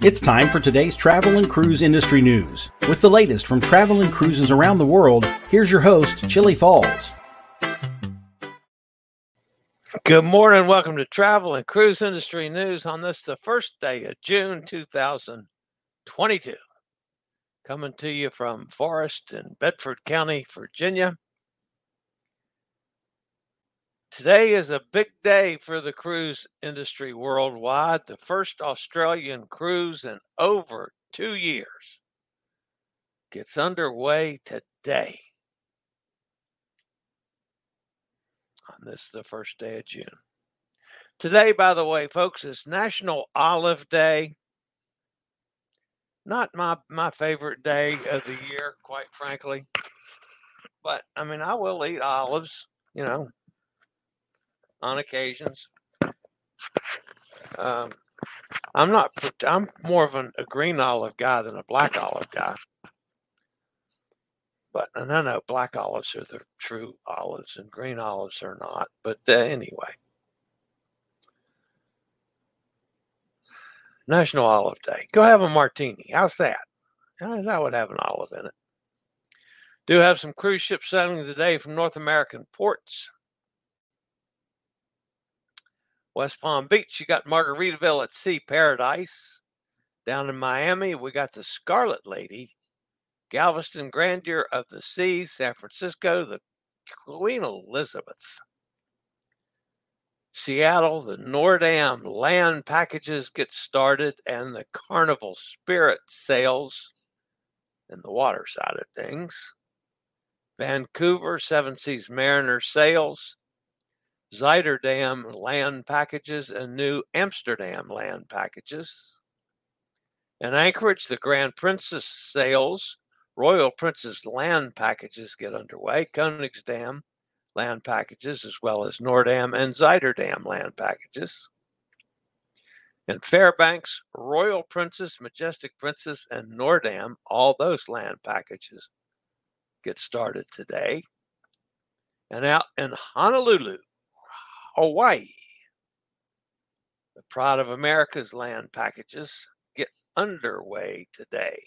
It's time for today's travel and cruise industry news. With the latest from travel and cruises around the world, here's your host, Chillie Falls. Good morning. Welcome to Travel and Cruise Industry News on this, the first day of June 2022. Coming to you from Forest in Bedford County, Virginia. Today is a big day for the cruise industry worldwide. The first Australian cruise in over two years gets underway today. On this, the first day of June. Today, by the way, folks, is National Olive Day. Not my, my favorite day of the year, quite frankly. But I mean, I will eat olives, you know, on occasions. Um, I'm not. I'm more of an, a green olive guy than a black olive guy. But and I know black olives are the true olives, and green olives are not. But uh, anyway, National Olive Day. Go have a martini. How's that? That would have an olive in it. Do have some cruise ships sailing today from North American ports. West Palm Beach, you got Margaritaville at Sea Paradise. Down in Miami, we got the Scarlet Lady. Galveston Grandeur of the Sea, San Francisco, the Queen Elizabeth. Seattle, the Noordam land packages get started and the Carnival Spirit sails in the water side of things. Vancouver, Seven Seas Mariner sails. Zuiderdam land packages and Nieuw Amsterdam land packages. In Anchorage, the Grand Princess sails, Royal Princess land packages get underway, Koningsdam land packages, as well as Noordam and Zuiderdam land packages. In Fairbanks, Royal Princess, Majestic Princess, and Noordam, all those land packages get started today. And out in Honolulu, Hawaii. The Pride of America's land packages get underway today.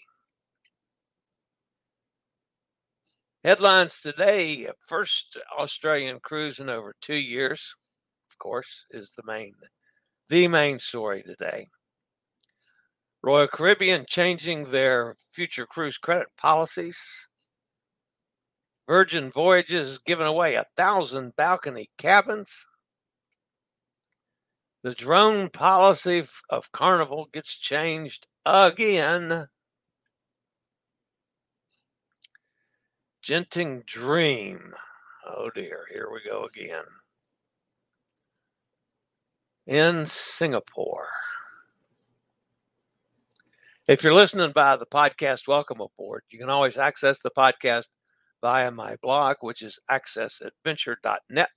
Headlines today uh, first Australian cruise in over two years, of course, is the main the main story today. Royal Caribbean changing their future cruise credit policies. Virgin Voyages giving away a thousand balcony cabins. The drone policy of Carnival gets changed again. Genting Dream. Oh dear, here we go again. In Singapore. If you're listening by the podcast, welcome aboard. You can always access the podcast via my blog, which is accessadventure.net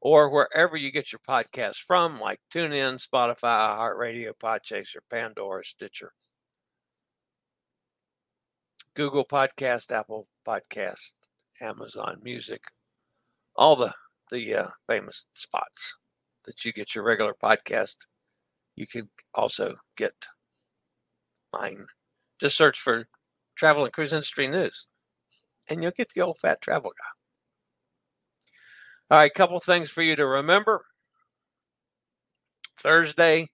or wherever you get your podcast from, like TuneIn, Spotify, iHeartRadio, Podchaser, Pandora, Stitcher. Google Podcast, Apple Podcast, Amazon Music, all the the uh, famous spots that you get your regular podcast. You can also get mine. Just search for Travel and Cruise Industry News, and you'll get the old fat travel guy. All right, couple things for you to remember. Thursday,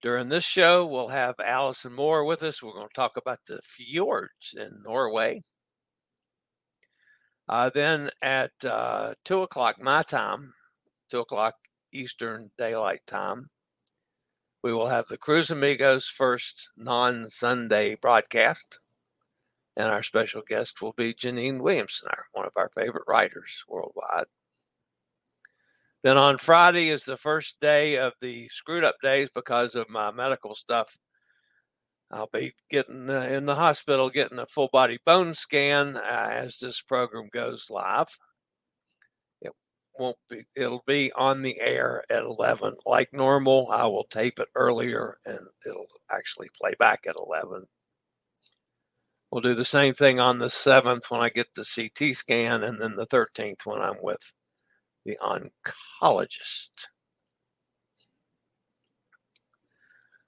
during this show, we'll have Allison Moore with us. We're going to talk about the fjords in Norway. Uh, then at uh, 2 o'clock my time, 2 o'clock Eastern Daylight Time, we will have the Cruise Amigos first non Sunday broadcast. And our special guest will be Janine Williamson, one of our favorite writers worldwide. Then on Friday is the first day of the screwed up days because of my medical stuff. I'll be getting uh, in the hospital getting a full body bone scan uh, as this program goes live. It won't be, it'll be on the air at 11 like normal. I will tape it earlier and it'll actually play back at 11. We'll do the same thing on the 7th when I get the CT scan, and then the 13th when I'm with the oncologist.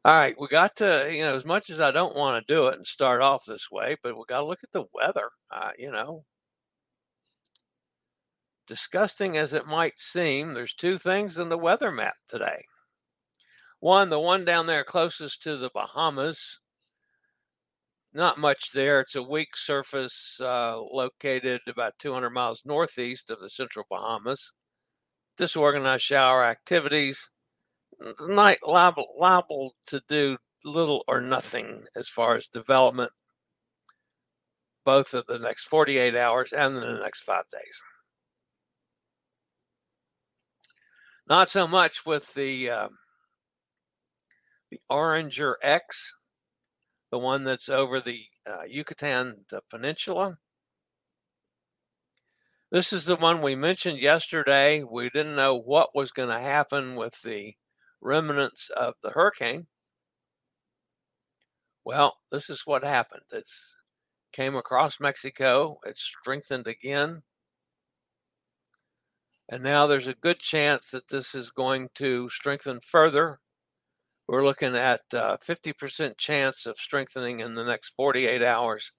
All right, we got to, you know, as much as I don't want to do it and start off this way, but we got to look at the weather, uh, you know. Disgusting as it might seem, there's two things in the weather map today. One, the one down there closest to the Bahamas, not much there. It's a weak surface uh, located about 200 miles northeast of the central Bahamas disorganized shower activities, not liable, liable to do little or nothing as far as development, both of the next 48 hours and the next five days. Not so much with the uh, the Oranger X, the one that's over the uh, Yucatan Peninsula. This is the one we mentioned yesterday. We didn't know what was going to happen with the remnants of the hurricane. Well, this is what happened. It came across Mexico, it strengthened again. And now there's a good chance that this is going to strengthen further. We're looking at uh, 50% chance of strengthening in the next 48 hours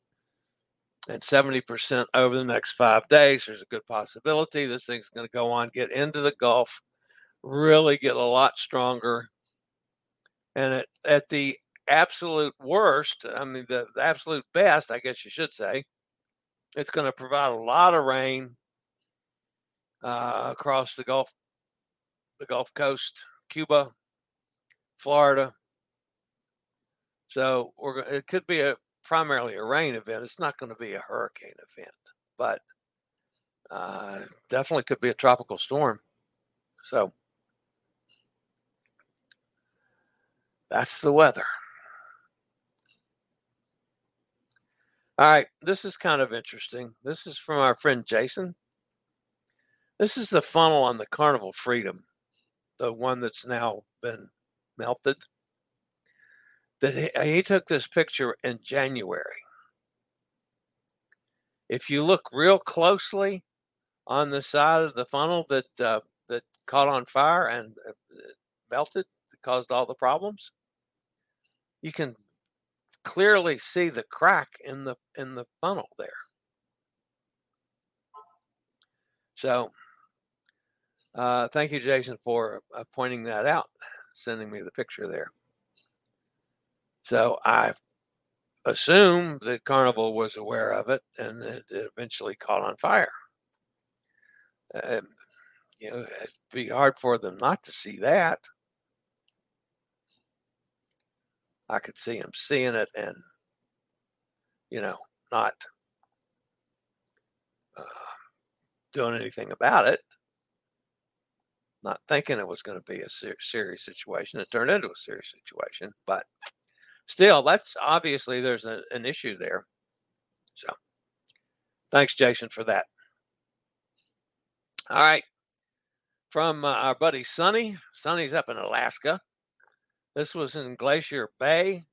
and 70% over the next five days. There's a good possibility this thing's going to go on, get into the Gulf, really get a lot stronger. And at, at the absolute worst, I mean, the, the absolute best, I guess you should say, it's going to provide a lot of rain uh, across the Gulf, the Gulf Coast, Cuba, Florida. So it could be a primarily a rain event. It's not going to be a hurricane event, but uh, definitely could be a tropical storm. So that's the weather. All right, this is kind of interesting. This is from our friend Jason. This is the funnel on the Carnival Freedom, the one that's now been melted that he, uh, he took this picture in January. If you look real closely on the side of the funnel that uh, that caught on fire and uh, melted, caused all the problems, you can clearly see the crack in the in the funnel there. So, uh, thank you, Jason, for uh, pointing that out, sending me the picture there. So I assume that Carnival was aware of it and it, it eventually caught on fire. Uh, you know, it'd be hard for them not to see that. I could see them seeing it and, you know, not uh, doing anything about it, not thinking it was going to be a ser- serious situation. It turned into a serious situation, but still, that's obviously there's a, an issue there. So, thanks, Jason, for that. All right. From uh, our buddy Sonny. Sonny's up in Alaska. This was in Glacier Bay.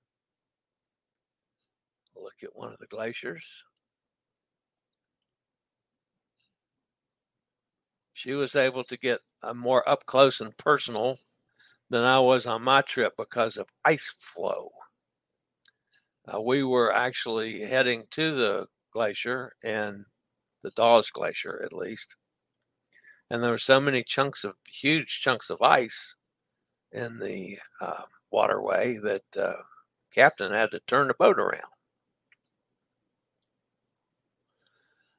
look at one of the glaciers. She was able to get a more up close and personal than I was on my trip because of ice flow. Uh, we were actually heading to the glacier and the Dawes Glacier, at least. And there were so many chunks of huge chunks of ice in the uh, waterway that uh, captain had to turn the boat around.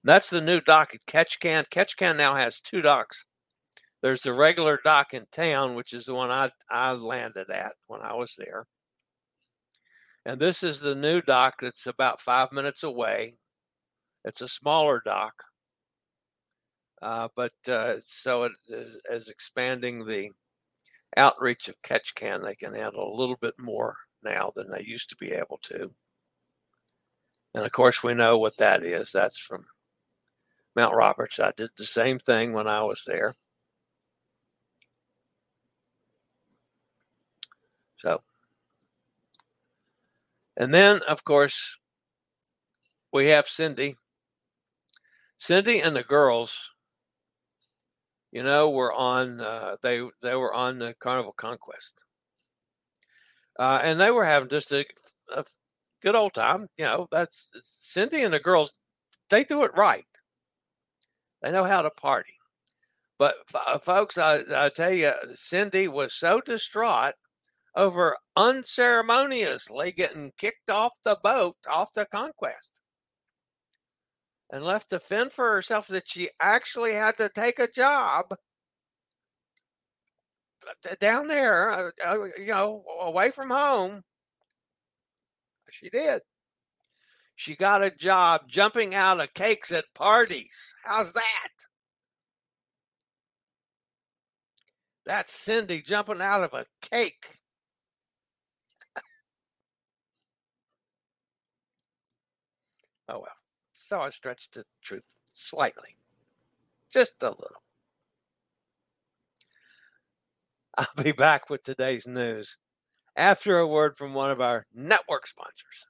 That's the new dock at Ketchikan. Ketchikan now has two docks. There's the regular dock in town, which is the one I, I landed at when I was there. And this is the new dock that's about five minutes away. It's a smaller dock, uh, but uh, so it is, is, expanding the outreach of Ketchikan. They can handle a little bit more now than they used to be able to. And of course, we know what that is. That's from Mount Roberts. I did the same thing when I was there. So, and then, of course, we have Cindy. Cindy and the girls, you know, were on. Uh, they they were on the Carnival Conquest, uh, and they were having just a, a good old time. You know, that's Cindy and the girls. They do it right. They know how to party. But uh, folks, I, I tell you, Cindy was so distraught over unceremoniously getting kicked off the boat, off the conquest, and left to fend for herself that she actually had to take a job down there, uh, uh, you know, away from home. She did. She got a job jumping out of cakes at parties. How's that? That's Cindy jumping out of a cake. Oh well. So I stretched the truth slightly. Just a little. I'll be back with today's news after a word from one of our network sponsors.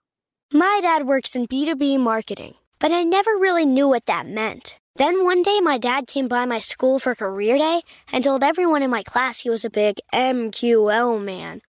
My dad works in B2B marketing, but I never really knew what that meant. Then one day, my dad came by my school for career day and told everyone in my class he was a big MQL man.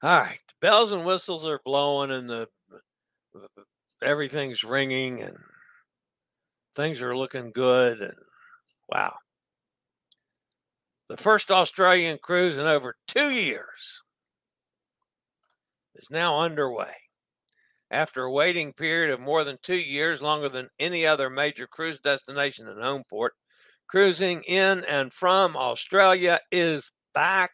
All right, the bells and whistles are blowing, and the uh, everything's ringing, and things are looking good. And wow, the first Australian cruise in over two years is now underway. After a waiting period of more than two years, longer than any other major cruise destination and home port, cruising in and from Australia is back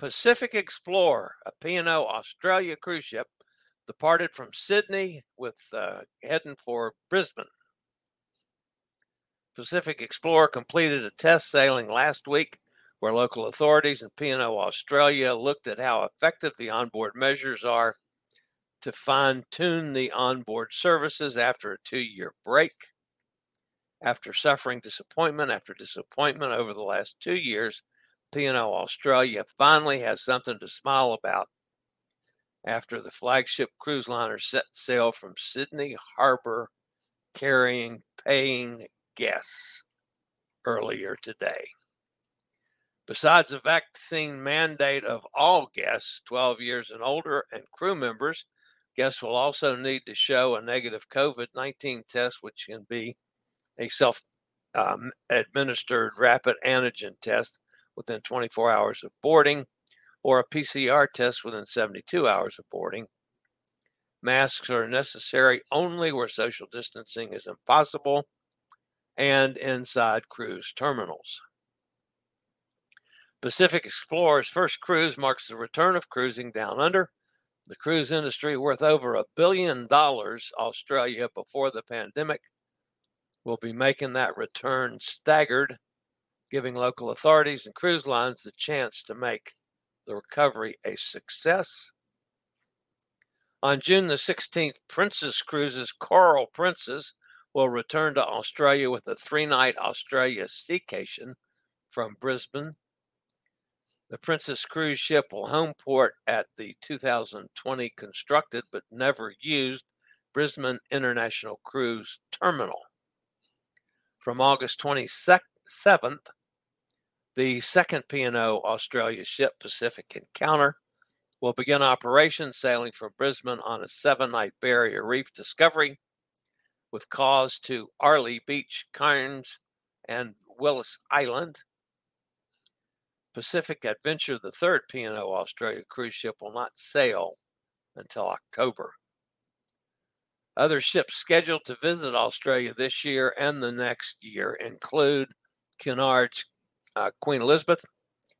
Pacific Explorer, a P&O Australia cruise ship, departed from Sydney with uh, heading for Brisbane. Pacific Explorer completed a test sailing last week where local authorities and P&O Australia looked at how effective the onboard measures are to fine tune the onboard services after a two year break. After suffering disappointment after disappointment over the last two years, P&O Australia finally has something to smile about after the flagship cruise liner set sail from Sydney Harbor carrying paying guests earlier today. Besides the vaccine mandate of all guests 12 years and older and crew members Guests will also need to show a negative COVID 19 test, which can be a self um, administered rapid antigen test within 24 hours of boarding or a PCR test within 72 hours of boarding. Masks are necessary only where social distancing is impossible and inside cruise terminals. Pacific Explorer's first cruise marks the return of cruising down under. The cruise industry, worth over a billion dollars Australia before the pandemic, will be making that return staggered, giving local authorities and cruise lines the chance to make the recovery a success. On June the 16th, Princess Cruises Coral Princess will return to Australia with a three night Australia staycation from Brisbane. The Princess cruise ship will home port at the 2020 constructed but never used Brisbane International Cruise Terminal. From August 27th, the second P&O Australia ship, Pacific Encounter, will begin operations sailing from Brisbane on a seven night barrier reef discovery with cause to Airlie Beach, Cairns, and Willis Island. Pacific Adventure, the third P&O Australia cruise ship, will not sail until October. Other ships scheduled to visit Australia this year and the next year include Cunard's uh, Queen Elizabeth,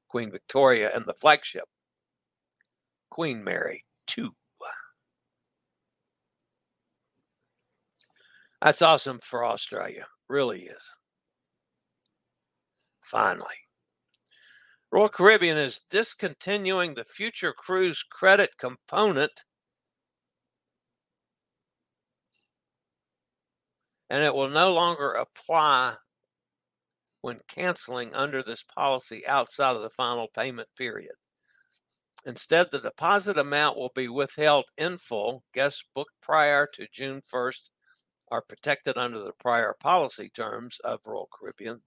Queen Victoria, and the flagship Queen Mary 2. That's awesome for Australia. Really is. Finally. Royal Caribbean is discontinuing the future cruise credit component and it will no longer apply when canceling under this policy outside of the final payment period. Instead, the deposit amount will be withheld in full. Guests booked prior to June 1st are protected under the prior policy terms of Royal Caribbean.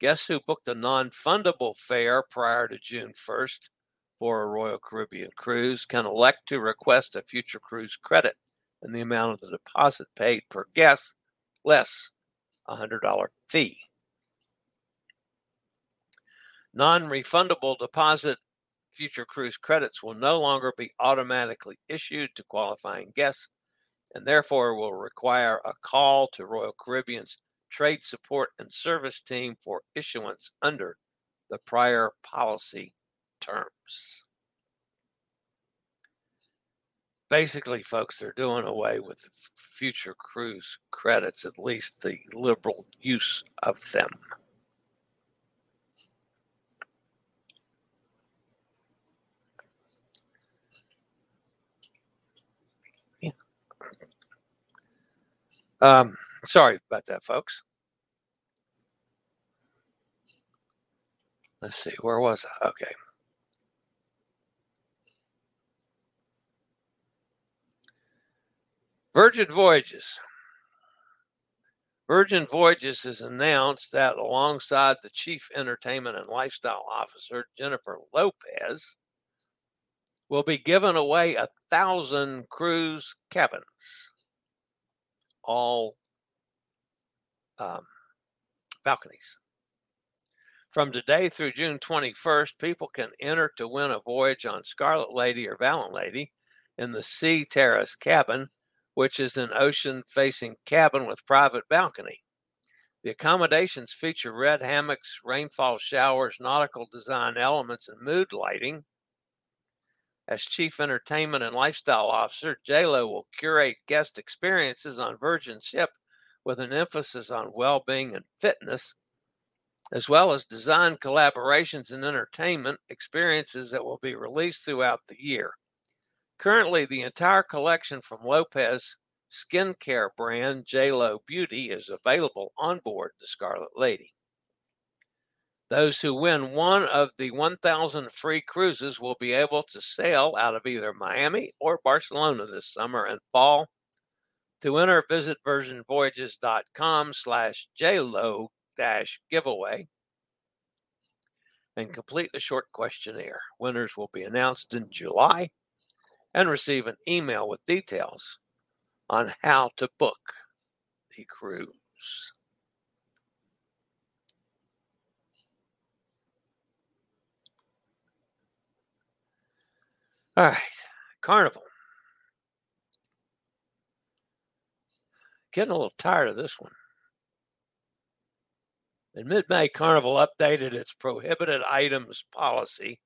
Guests who booked a non fundable fare prior to June 1st for a Royal Caribbean cruise can elect to request a future cruise credit in the amount of the deposit paid per guest, less a $100 fee. Non refundable deposit future cruise credits will no longer be automatically issued to qualifying guests and therefore will require a call to Royal Caribbean's trade support and service team for issuance under the prior policy terms. Basically, folks, they're doing away with future cruise credits, at least the liberal use of them. Um, sorry about that, folks. Let's see, where was I? Okay. Virgin Voyages. Virgin Voyages has announced that alongside the Chief Entertainment and Lifestyle Officer, Jennifer Lopez, will be giving away a thousand cruise cabins all um, balconies. From today through June 21st, people can enter to win a voyage on Scarlet Lady or Valiant Lady in the Sea Terrace cabin, which is an ocean facing cabin with private balcony. The accommodations feature red hammocks, rainfall showers, nautical design elements, and mood lighting. As Chief Entertainment and Lifestyle Officer, JLo will curate guest experiences on Virgin Ship with an emphasis on well being and fitness, as well as design collaborations and entertainment experiences that will be released throughout the year. Currently, the entire collection from Lopez skincare brand JLo Beauty is available on board the Scarlet Lady. Those who win one of the 1,000 free cruises will be able to sail out of either Miami or Barcelona this summer and fall. To enter, visit virginvoyages.com slash JLO dash giveaway and complete the short questionnaire. Winners will be announced in July. and receive an email with details on how to book the cruise. All right, Carnival. Getting a little tired of this one. In mid May, Carnival updated its prohibited items policy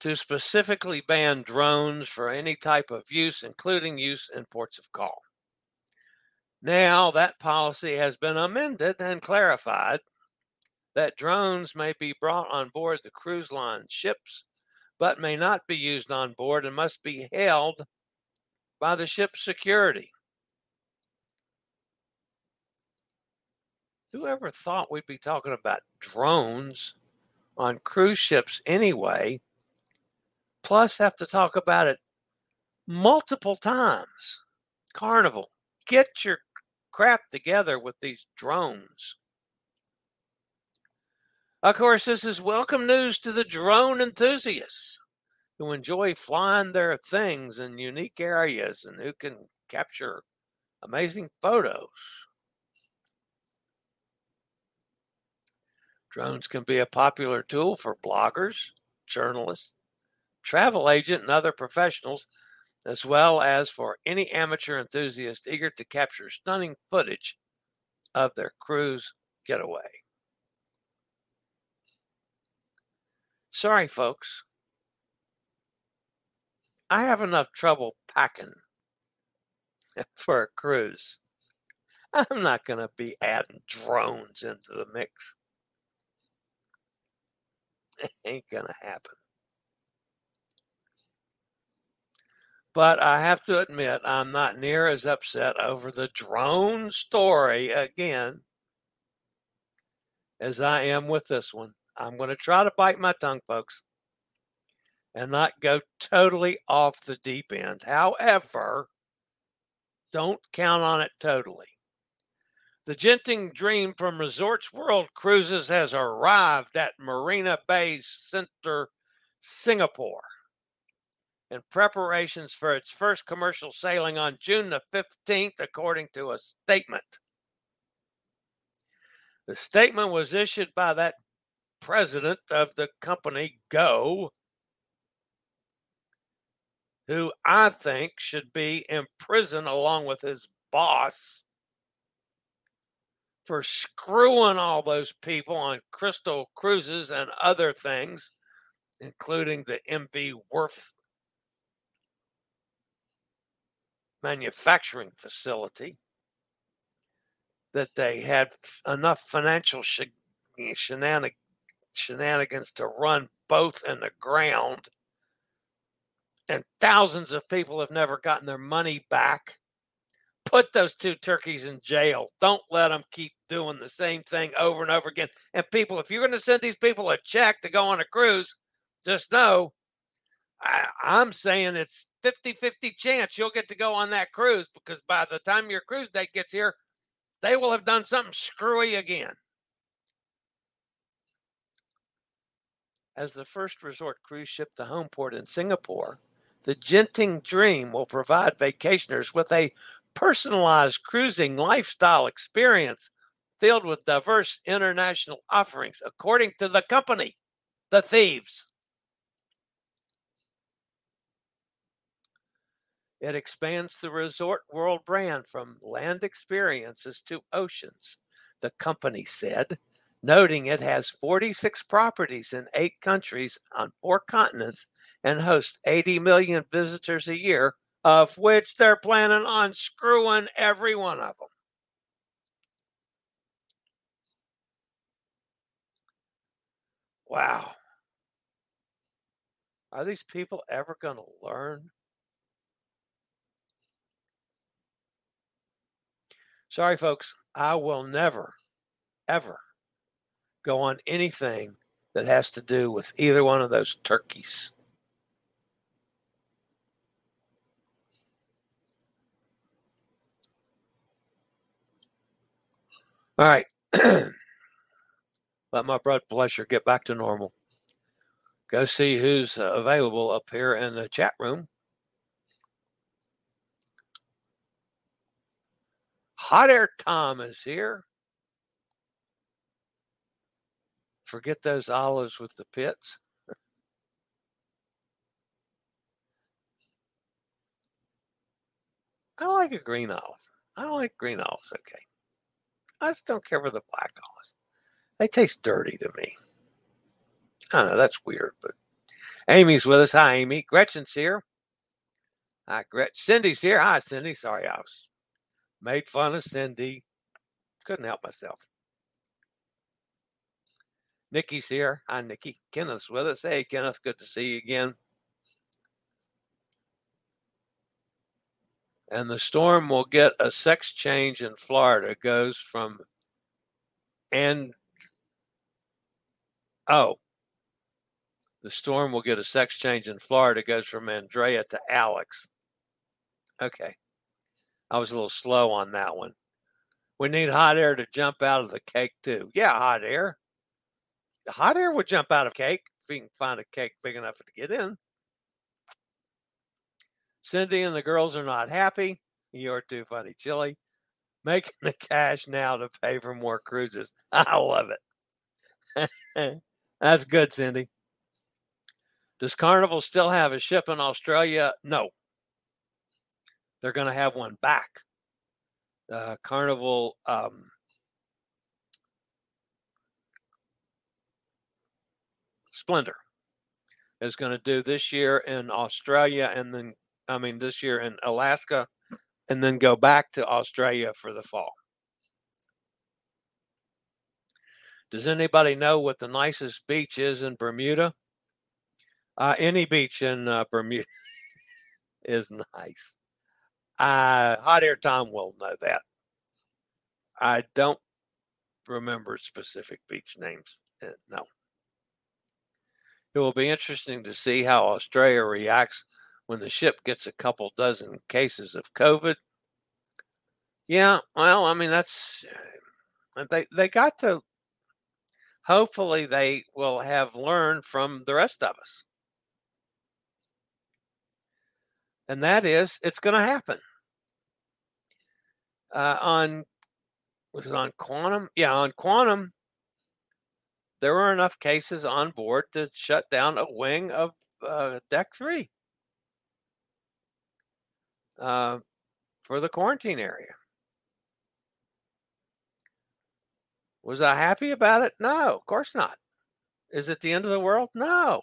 to specifically ban drones for any type of use, including use in ports of call. Now, that policy has been amended and clarified that drones may be brought on board the cruise line ships, but may not be used on board and must be held by the ship's security. Whoever thought we'd be talking about drones on cruise ships anyway, plus have to talk about it multiple times? Carnival, get your crap together with these drones. Of course, this is welcome news to the drone enthusiasts who enjoy flying their things in unique areas and who can capture amazing photos. Drones can be a popular tool for bloggers, journalists, travel agent, and other professionals, as well as for any amateur enthusiast eager to capture stunning footage of their cruise getaway. Sorry, folks. I have enough trouble packing for a cruise. I'm not going to be adding drones into the mix. It ain't gonna happen. But I have to admit, I'm not near as upset over the drone story again as I am with this one. I'm going to try to bite my tongue, folks, and not go totally off the deep end. However, don't count on it totally. The Genting Dream from Resorts World Cruises has arrived at Marina Bay Center, Singapore, in preparations for its first commercial sailing on June the 15th, according to a statement. The statement was issued by that president of the company, Goh, who I think should be in prison along with his boss for screwing all those people on Crystal Cruises and other things, including the MV Werften manufacturing facility, that they had enough financial shenanigans to run both in the ground. And thousands of people have never gotten their money back put those two turkeys in jail. Don't let them keep doing the same thing over and over again. And people, if you're going to send these people a check to go on a cruise, just know I, I'm saying it's 50 50 chance you'll get to go on that cruise because by the time your cruise date gets here, they will have done something screwy again. As the first resort cruise ship to home port in Singapore, the Genting Dream will provide vacationers with a personalized cruising lifestyle experience filled with diverse international offerings, according to the company, The Thieves. It expands the Resort World brand from land experiences to oceans, the company said, noting it has 46 properties in eight countries on four continents and hosts 80 million visitors a year of which they're planning on screwing every one of them. Wow. Are these people ever going to learn? Sorry, folks. I will never, ever go on anything that has to do with either one of those turkeys. All right. Let my blood pressure get back to normal. Go see who's uh, available up here in the chat room. Hot Air Tom is here. Forget those olives with the pits. I like a green olive. I like green olives, okay. I just don't care for the black olives. They taste dirty to me. I don't know, that's weird, but Amy's with us. Hi, Amy. Gretchen's here. Hi, Gretchen. Cindy's here. Hi, Cindy. Sorry, I was made fun of Cindy. Couldn't help myself. Nikki's here. Hi, Nikki. Kenneth's with us. Hey, Kenneth. Good to see you again. and the storm will get a sex change in Florida. It goes from and oh, the storm will get a sex change in Florida. It goes from Andrea to Alex. Okay, I was a little slow on that one. We need hot air to jump out of the cake too. Yeah, hot air. Hot air would jump out of cake if you can find a cake big enough to get in. Cindy and the girls are not happy. You're too funny, Chillie. Making the cash now to pay for more cruises. I love it. That's good, Cindy. Does Carnival still have a ship in Australia? No. They're going to have one back. Uh, Carnival um, Splendor is going to do this year in Australia and then I mean, this year in Alaska, and then go back to Australia for the fall. Does anybody know what the nicest beach is in Bermuda? Uh, any beach in uh, Bermuda is nice. Uh, Hot Air Tom will know that. I don't remember specific beach names. Uh, no. It will be interesting to see how Australia reacts when the ship gets a couple dozen cases of COVID. Yeah, well, I mean that's uh, they they got to. Hopefully, they will have learned from the rest of us, and that is it's going to happen. Uh, on was it on quantum? Yeah, on quantum, there were enough cases on board to shut down a wing of uh, deck three uh, for the quarantine area. Was I happy about it? No, of course not. Is it the end of the world? No.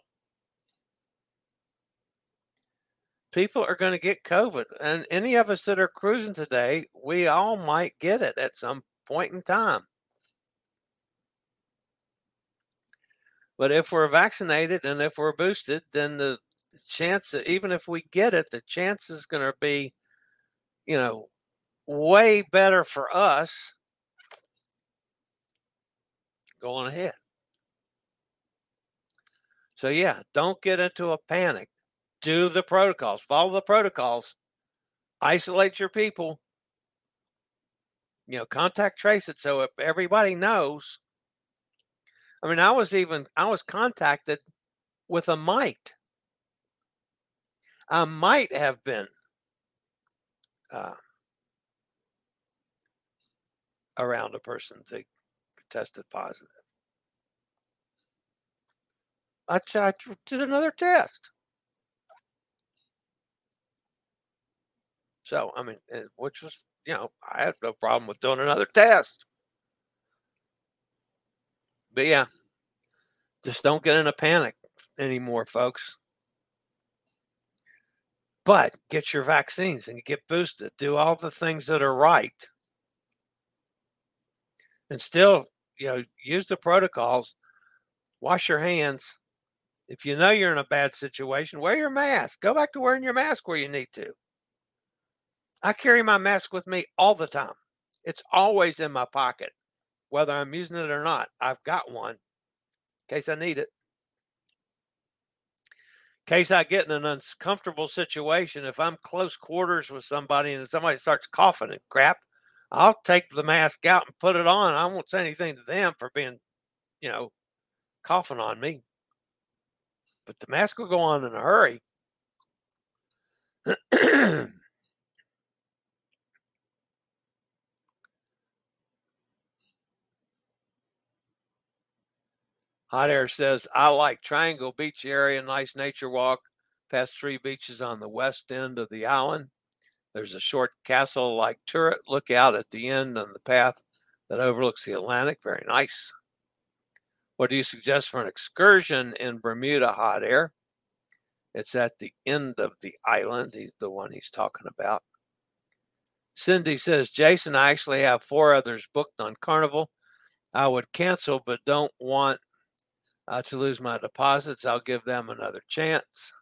People are going to get COVID. And any of us that are cruising today, we all might get it at some point in time. But if we're vaccinated and if we're boosted, then the chance that even if we get it, the chance is going to be, you know, way better for us going ahead. So, yeah, don't get into a panic. Do the protocols, follow the protocols, isolate your people, you know, contact trace it so if everybody knows. I mean, I was even, I was contacted with a mite I might have been uh, around a person that tested positive. I, I did another test. So, I mean, eh, which was, you know, I had no problem with doing another test. But yeah, just don't get in a panic anymore, folks. But get your vaccines and get boosted. Do all the things that are right. And still, you know, use the protocols. Wash your hands. If you know you're in a bad situation, wear your mask. Go back to wearing your mask where you need to. I carry my mask with me all the time. It's always in my pocket, whether I'm using it or not. I've got one in case I need it In case I get in an uncomfortable situation, if I'm close quarters with somebody and somebody starts coughing and crap, I'll take the mask out and put it on. I won't say anything to them for being, you know, coughing on me. But the mask will go on in a hurry. Hot Air says, I like Triangle Beach area, nice nature walk past three beaches on the west end of the island. There's a short castle like turret lookout at the end on the path that overlooks the Atlantic. Very nice. What do you suggest for an excursion in Bermuda hot air? It's at the end of the island, the one he's talking about. Cindy says, Jason, I actually have four others booked on Carnival. I would cancel, but don't want uh, to lose my deposits. I'll give them another chance.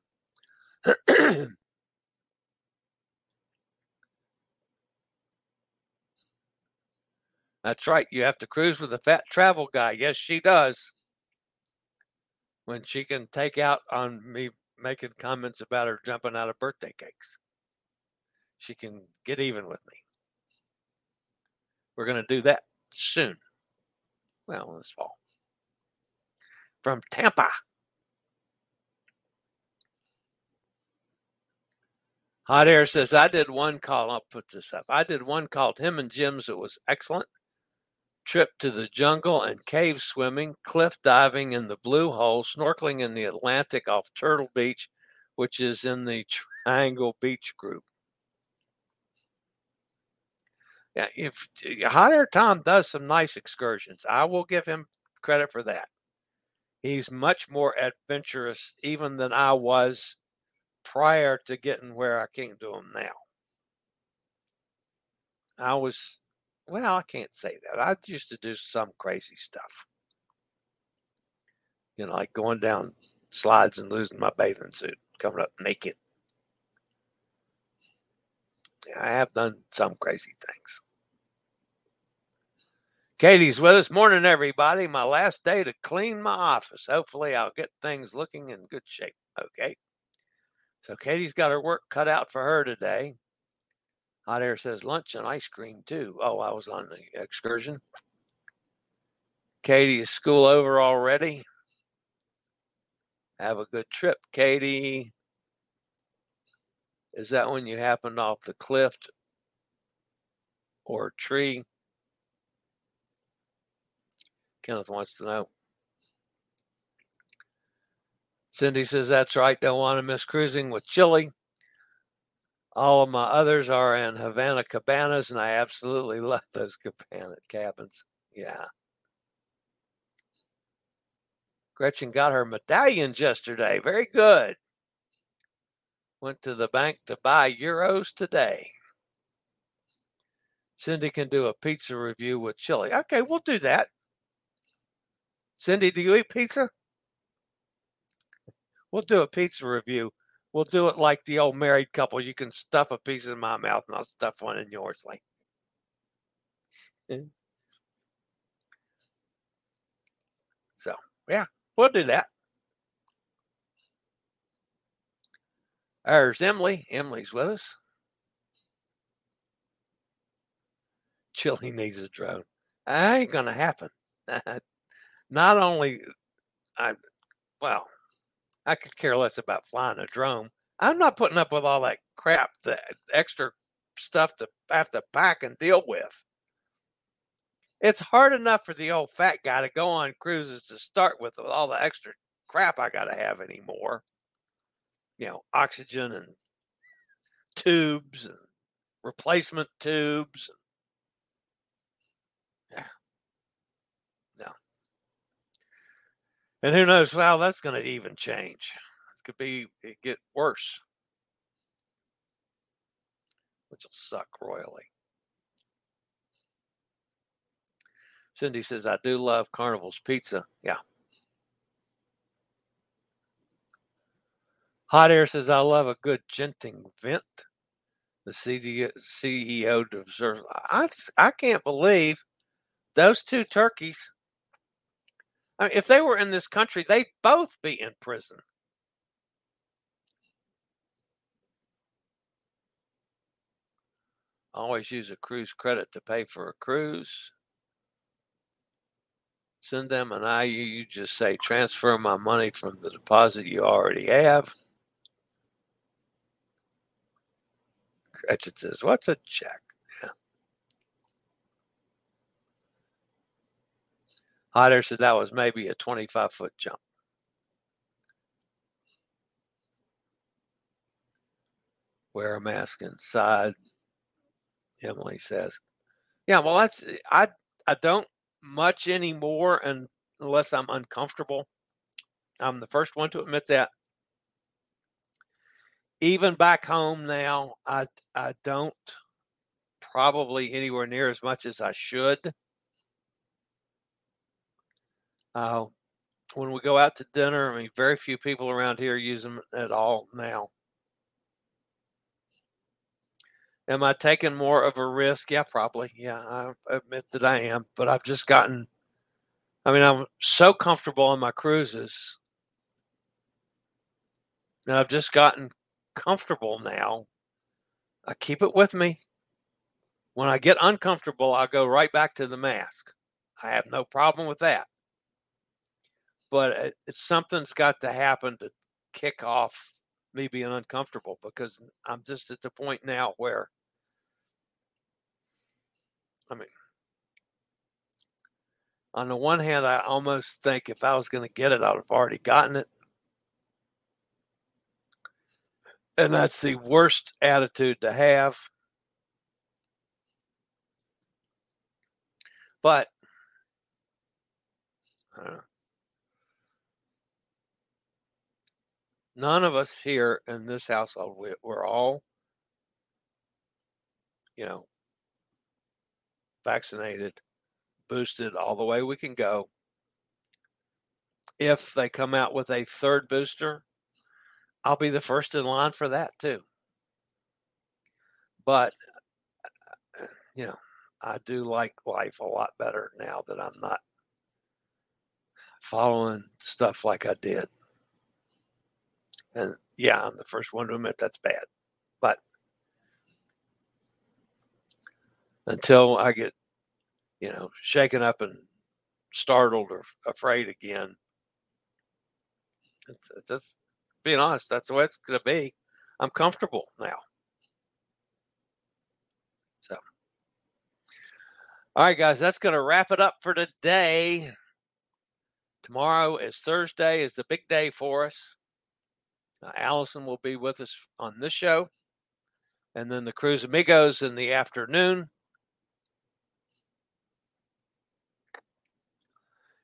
That's right. You have to cruise with a fat travel guy. Yes, she does. When she can take out on me making comments about her jumping out of birthday cakes, she can get even with me. We're going to do that soon. Well, this fall. From Tampa. Hot Air says, I did one call. I'll put this up. I did one called Hidden Gems. It was excellent trip to the jungle and cave swimming, cliff diving in the Blue Hole, snorkeling in the Atlantic off Turtle Beach, which is in the Triangle Beach group. Yeah, if Hot Air Tom does some nice excursions, I will give him credit for that. He's much more adventurous even than I was prior to getting where I came to him now. I was well, I can't say that. I used to do some crazy stuff. You know, like going down slides and losing my bathing suit, coming up naked. I have done some crazy things. Katie's with us. Morning, everybody. My last day to clean my office. Hopefully, I'll get things looking in good shape. Okay. So, Katie's got her work cut out for her today. Hot Air says lunch and ice cream too. Oh, I was on the excursion. Katie, is school over already? Have a good trip, Katie. Is that when you happened off the cliff or tree? Kenneth wants to know. Cindy says, That's right. Don't want to miss cruising with Chillie. All of my others are in Havana cabanas, and I absolutely love those cabana cabins. Yeah. Gretchen got her medallions yesterday. Very good. Went to the bank to buy euros today. Cindy can do a pizza review with Chillie. Okay, we'll do that. Cindy, do you eat pizza? We'll do a pizza review we'll do it like the old married couple. You can stuff a piece in my mouth and I'll stuff one in yours. Like, mm. so yeah, we'll do that. There's Emily. Emily's with us. Chillie needs a drone. That ain't gonna happen. Not only I well, I could care less about flying a drone. I'm not putting up with all that crap, the extra stuff to have to pack and deal with. It's hard enough for the old fat guy to go on cruises to start with, with all the extra crap I got to have anymore. You know, oxygen and tubes and replacement tubes. Yeah. No. And who knows how that's going to even change. It could be it get worse, which will suck royally. Cindy says, I do love Carnival's pizza. Yeah. Hot Air says, I love a good Genting vent. The CEO deserves. I, just, I can't believe those two turkeys I mean, if they were in this country, they'd both be in prison. Always use a cruise credit to pay for a cruise. Send them an IOU. You just say, transfer my money from the deposit you already have. Gretchen says, What's a check? Hyder said that was maybe a 25 foot jump. Wear a mask inside, Emily says. Yeah, well, that's I. I don't much anymore, and unless I'm uncomfortable. I'm the first one to admit that. Even back home now, I I don't probably anywhere near as much as I should. Uh, when we go out to dinner, I mean, very few people around here use them at all now. Am I taking more of a risk? Yeah, probably. Yeah, I admit that I am, but I've just gotten, I mean, I'm so comfortable on my cruises. And I've just gotten comfortable now. I keep it with me. When I get uncomfortable, I go right back to the mask. I have no problem with that. But uh, it's something's got to happen to kick off me being uncomfortable because I'm just at the point now where I mean on the one hand I almost think if I was going to get it I'd have already gotten it. And that's the worst attitude to have. But none of us here in this household, we, we're all, you know, vaccinated, boosted all the way we can go. If they come out with a third booster, I'll be the first in line for that too. But, uh, you know, I do like life a lot better now that I'm not following stuff like I did. And yeah, I'm the first one to admit that's bad. But until I get, you know, shaken up and startled or afraid again, that's being honest, that's the way it's going to be. I'm comfortable now. So, all right, guys, that's going to wrap it up for today. Tomorrow is Thursday, is the big day for us. Uh, Allison will be with us on this show. And then the Cruise Amigos in the afternoon.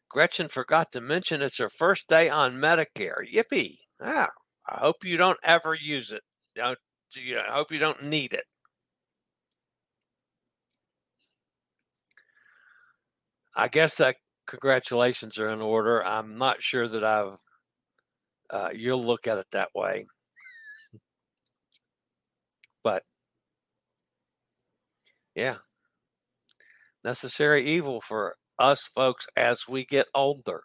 Gretchen forgot to mention it's her first day on Medicare. Yippee. Ah, I hope you don't ever use it. I hope you don't need it. I guess that congratulations are in order. I'm not sure that I've. Uh, you'll look at it that way, but yeah, necessary evil for us folks as we get older.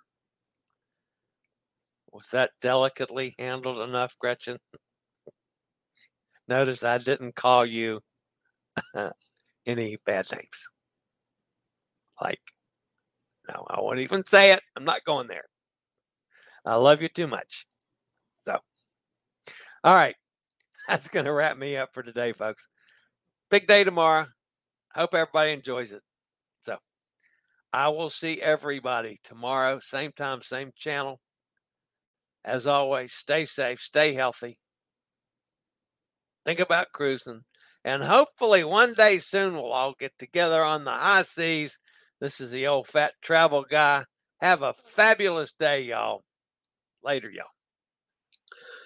Was that delicately handled enough, Gretchen? Notice I didn't call you any bad names. Like no, I won't even say it. I'm not going there. I love you too much. All right. That's going to wrap me up for today, folks. Big day tomorrow. Hope everybody enjoys it. So, I will see everybody tomorrow, same time, same channel. As always, stay safe, stay healthy. Think about cruising. And hopefully, one day soon, we'll all get together on the high seas this is the old fat travel guy. Have a fabulous day, y'all. Later, y'all.